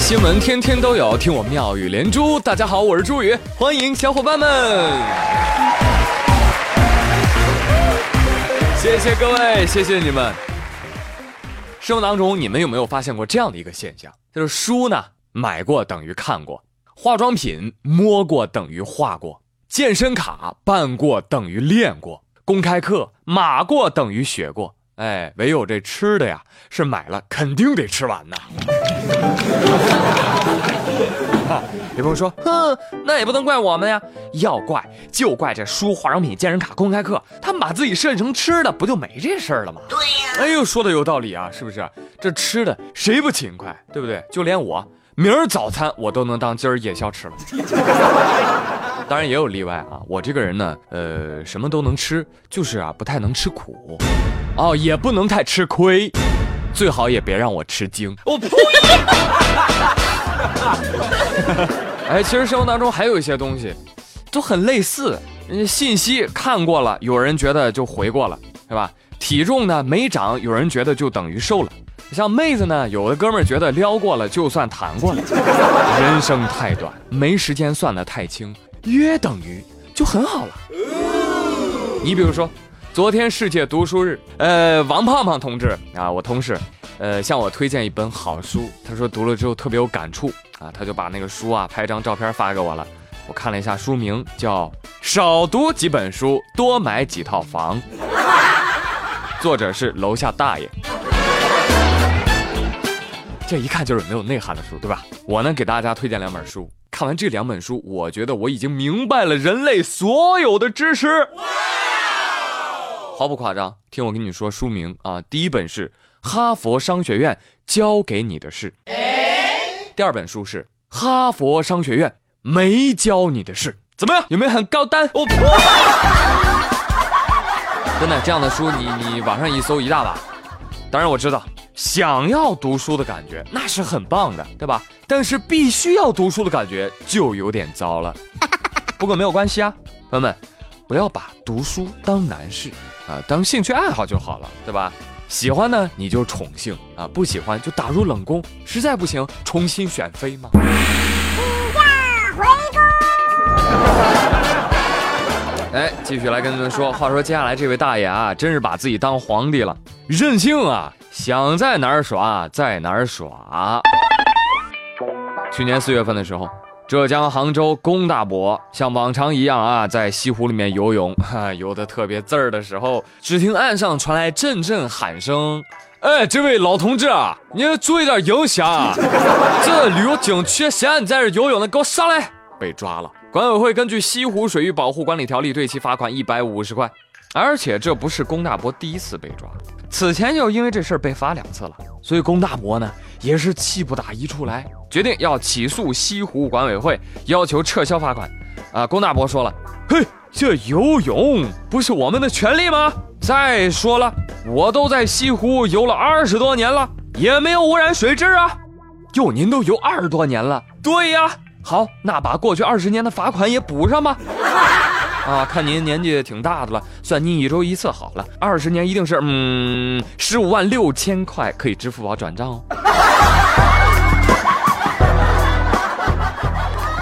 新闻天天都有，听我妙语连珠。大家好，我是朱宇，欢迎小伙伴们。谢谢各位，谢谢你们。生活当中，你们有没有发现过这样的一个现象？就是书呢，买过等于看过；化妆品摸过等于画过；健身卡办过等于练过；公开课码过等于学过。哎，唯有这吃的呀，是买了肯定得吃完呐。有朋友说，哼，那也不能怪我们呀，要怪就怪这输、化妆品、健身卡、公开课，他们把自己设计成吃的，不就没这事儿了吗？对呀。哎呦，说的有道理啊，是不是？这吃的谁不勤快，对不对？就连我，明儿早餐我都能当今儿夜宵吃了。当然也有例外啊，我这个人呢，呃，什么都能吃，就是啊，不太能吃苦。哦，也不能太吃亏，最好也别让我吃惊。我呸！哎，其实生活当中还有一些东西，都很类似。信息看过了，有人觉得就回过了，是吧？体重呢没长，有人觉得就等于瘦了。像妹子呢，有的哥们儿觉得撩过了就算谈过了。人生太短，没时间算得太清，约等于就很好了。你比如说。昨天世界读书日，呃，王胖胖同志啊，我同事，呃，向我推荐一本好书，他说读了之后特别有感触啊，他就把那个书啊拍张照片发给我了。我看了一下书名，叫《少读几本书，多买几套房》，作者是楼下大爷。这一看就是没有内涵的书，对吧？我呢给大家推荐两本书，看完这两本书，我觉得我已经明白了人类所有的知识。毫不夸张，听我跟你说书名啊，第一本是《哈佛商学院教给你的事》，第二本书是《哈佛商学院没教你的事》，怎么样？有没有很高端？我真的这样的书，你你网上一搜一大把。当然我知道，想要读书的感觉那是很棒的，对吧？但是必须要读书的感觉就有点糟了。不过没有关系啊，朋友们。不要把读书当难事啊，当兴趣爱好就好了，对吧？喜欢呢你就宠幸啊，不喜欢就打入冷宫，实在不行重新选妃嘛。驾回宫。哎，继续来跟你们说，话说接下来这位大爷啊，真是把自己当皇帝了，任性啊，想在哪儿耍在哪儿耍。去年四月份的时候。浙江杭州龚大伯像往常一样啊，在西湖里面游泳，哈，游得特别滋儿的时候，只听岸上传来阵阵喊声：“哎，这位老同志啊，你注意点影响！这旅游景区，嫌你在这游泳的，给我上来！”被抓了。管委会根据《西湖水域保护管理条例》对其罚款一百五十块。而且这不是龚大伯第一次被抓，此前就因为这事儿被罚两次了。所以龚大伯呢，也是气不打一处来。决定要起诉西湖管委会，要求撤销罚款。啊，龚大伯说了：“嘿，这游泳不是我们的权利吗？再说了，我都在西湖游了二十多年了，也没有污染水质啊。哟，您都游二十多年了？对呀。好，那把过去二十年的罚款也补上吧。啊，看您年纪挺大的了，算您一周一次好了。二十年一定是，嗯，十五万六千块，可以支付宝转账哦。”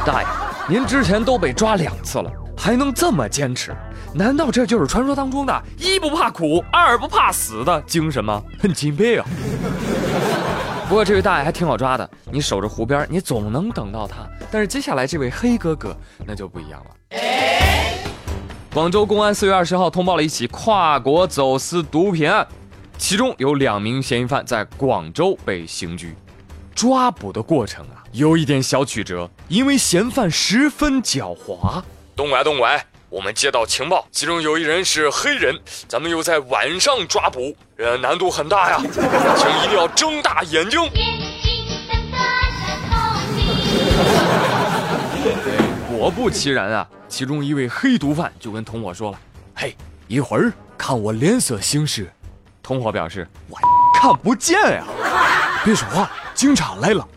大爷，您之前都被抓两次了，还能这么坚持？难道这就是传说当中的一不怕苦，二不怕死的精神吗？很钦佩啊！不过这位大爷还挺好抓的，你守着湖边，你总能等到他。但是接下来这位黑哥哥那就不一样了。广州公安四月二十号通报了一起跨国走私毒品案，其中有两名嫌疑犯在广州被刑拘。抓捕的过程啊，有一点小曲折，因为嫌犯十分狡猾。东莞，东莞，我们接到情报，其中有一人是黑人，咱们又在晚上抓捕，呃，难度很大呀，请一定要睁大眼睛。果不其然啊，其中一位黑毒贩就跟同伙说了：“嘿，一会儿看我脸色行事。”同伙表示：“我看不见呀。”别说话，警察来了！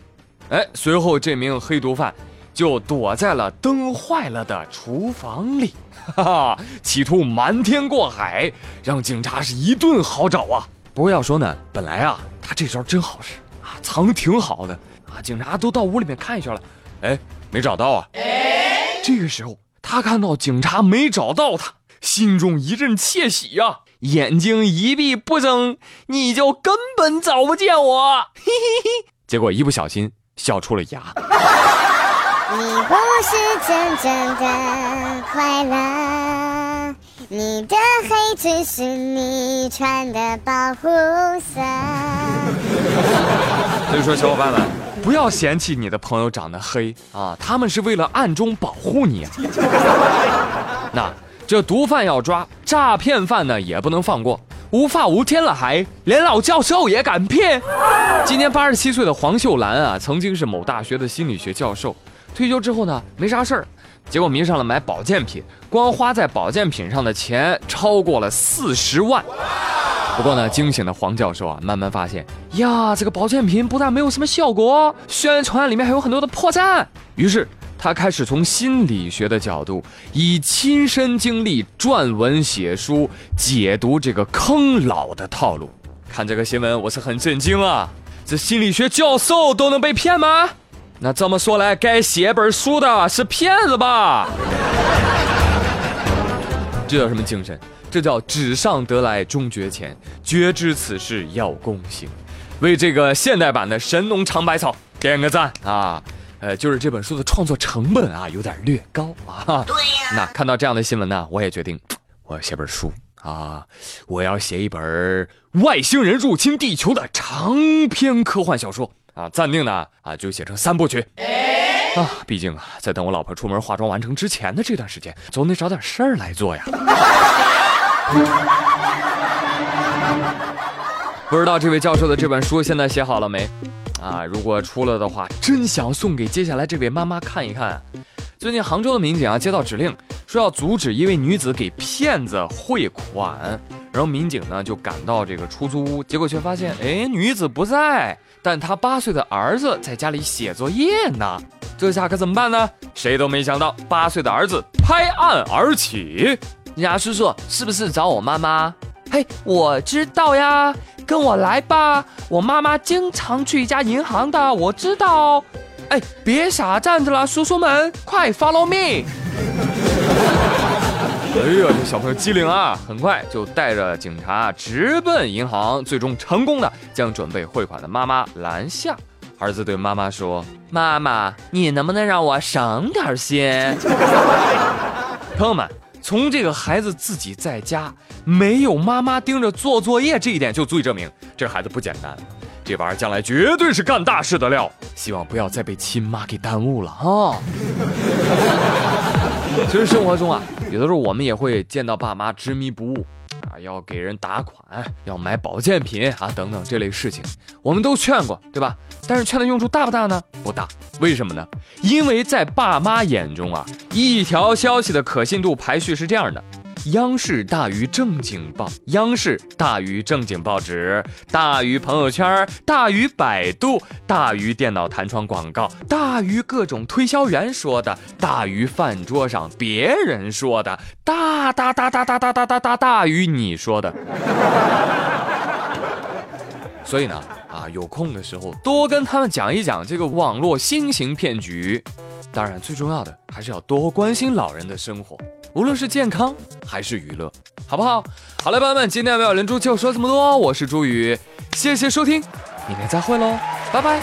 哎，随后这名黑毒贩就躲在了灯坏了的厨房里，哈哈，企图瞒天过海，让警察是一顿好找啊！不过要说呢，本来啊，他这招真好使啊，藏挺好的，啊，警察都到屋里面看一圈了，哎，没找到啊。这个时候，他看到警察没找到他，心中一阵窃喜呀，眼睛一闭不睁，你就根本找不见我，嘿嘿嘿。结果一不小心笑出了牙。你不是真正的快乐，你的黑只是你穿的保护色。所以说，小伙伴们。不要嫌弃你的朋友长得黑啊，他们是为了暗中保护你啊。那这毒贩要抓，诈骗犯呢也不能放过，无法无天了还连老教授也敢骗。今年八十七岁的黄秀兰啊，曾经是某大学的心理学教授，退休之后呢没啥事儿，结果迷上了买保健品，光花在保健品上的钱超过了四十万。不过呢，惊醒的黄教授啊，慢慢发现呀，这个保健品不但没有什么效果，宣传里面还有很多的破绽。于是他开始从心理学的角度，以亲身经历撰文写书，解读这个坑老的套路。看这个新闻，我是很震惊啊！这心理学教授都能被骗吗？那这么说来，该写本书的是骗子吧？这叫什么精神？这叫纸上得来终觉浅，绝知此事要躬行。为这个现代版的神农尝百草点个赞啊！呃，就是这本书的创作成本啊，有点略高啊。对呀。那看到这样的新闻呢，我也决定我要写本书啊，我要写一本外星人入侵地球的长篇科幻小说啊，暂定呢啊就写成三部曲啊。毕竟啊，在等我老婆出门化妆完成之前的这段时间，总得找点事儿来做呀。不知道这位教授的这本书现在写好了没？啊，如果出了的话，真想送给接下来这位妈妈看一看。最近杭州的民警啊接到指令，说要阻止一位女子给骗子汇款，然后民警呢就赶到这个出租屋，结果却发现，哎，女子不在，但她八岁的儿子在家里写作业呢。这下可怎么办呢？谁都没想到，八岁的儿子拍案而起。人家叔叔是不是找我妈妈？嘿，我知道呀，跟我来吧。我妈妈经常去一家银行的，我知道。哎，别傻站着了，叔叔们，快 follow me。哎呀，这小朋友机灵啊，很快就带着警察直奔银行，最终成功的将准备汇款的妈妈拦下。儿子对妈妈说：“妈妈，你能不能让我省点心？” 朋友们。从这个孩子自己在家没有妈妈盯着做作业这一点就足以证明这孩子不简单，这玩意儿将来绝对是干大事的料。希望不要再被亲妈给耽误了啊。其实生活中啊，有的时候我们也会见到爸妈执迷不悟。要给人打款，要买保健品啊，等等这类事情，我们都劝过，对吧？但是劝的用处大不大呢？不大。为什么呢？因为在爸妈眼中啊，一条消息的可信度排序是这样的。央视大于正经报，央视大于正经报纸，大于朋友圈，大于百度，大于电脑弹窗广告，大于各种推销员说的，大于饭桌上别人说的，大大大大大大大大大大于你说的。所以呢，啊，有空的时候多跟他们讲一讲这个网络新型骗局。当然，最重要的还是要多关心老人的生活。无论是健康还是娱乐，好不好？好了，朋友们，今天的《妙连珠就说这么多。我是朱宇，谢谢收听，明天再会喽，拜拜。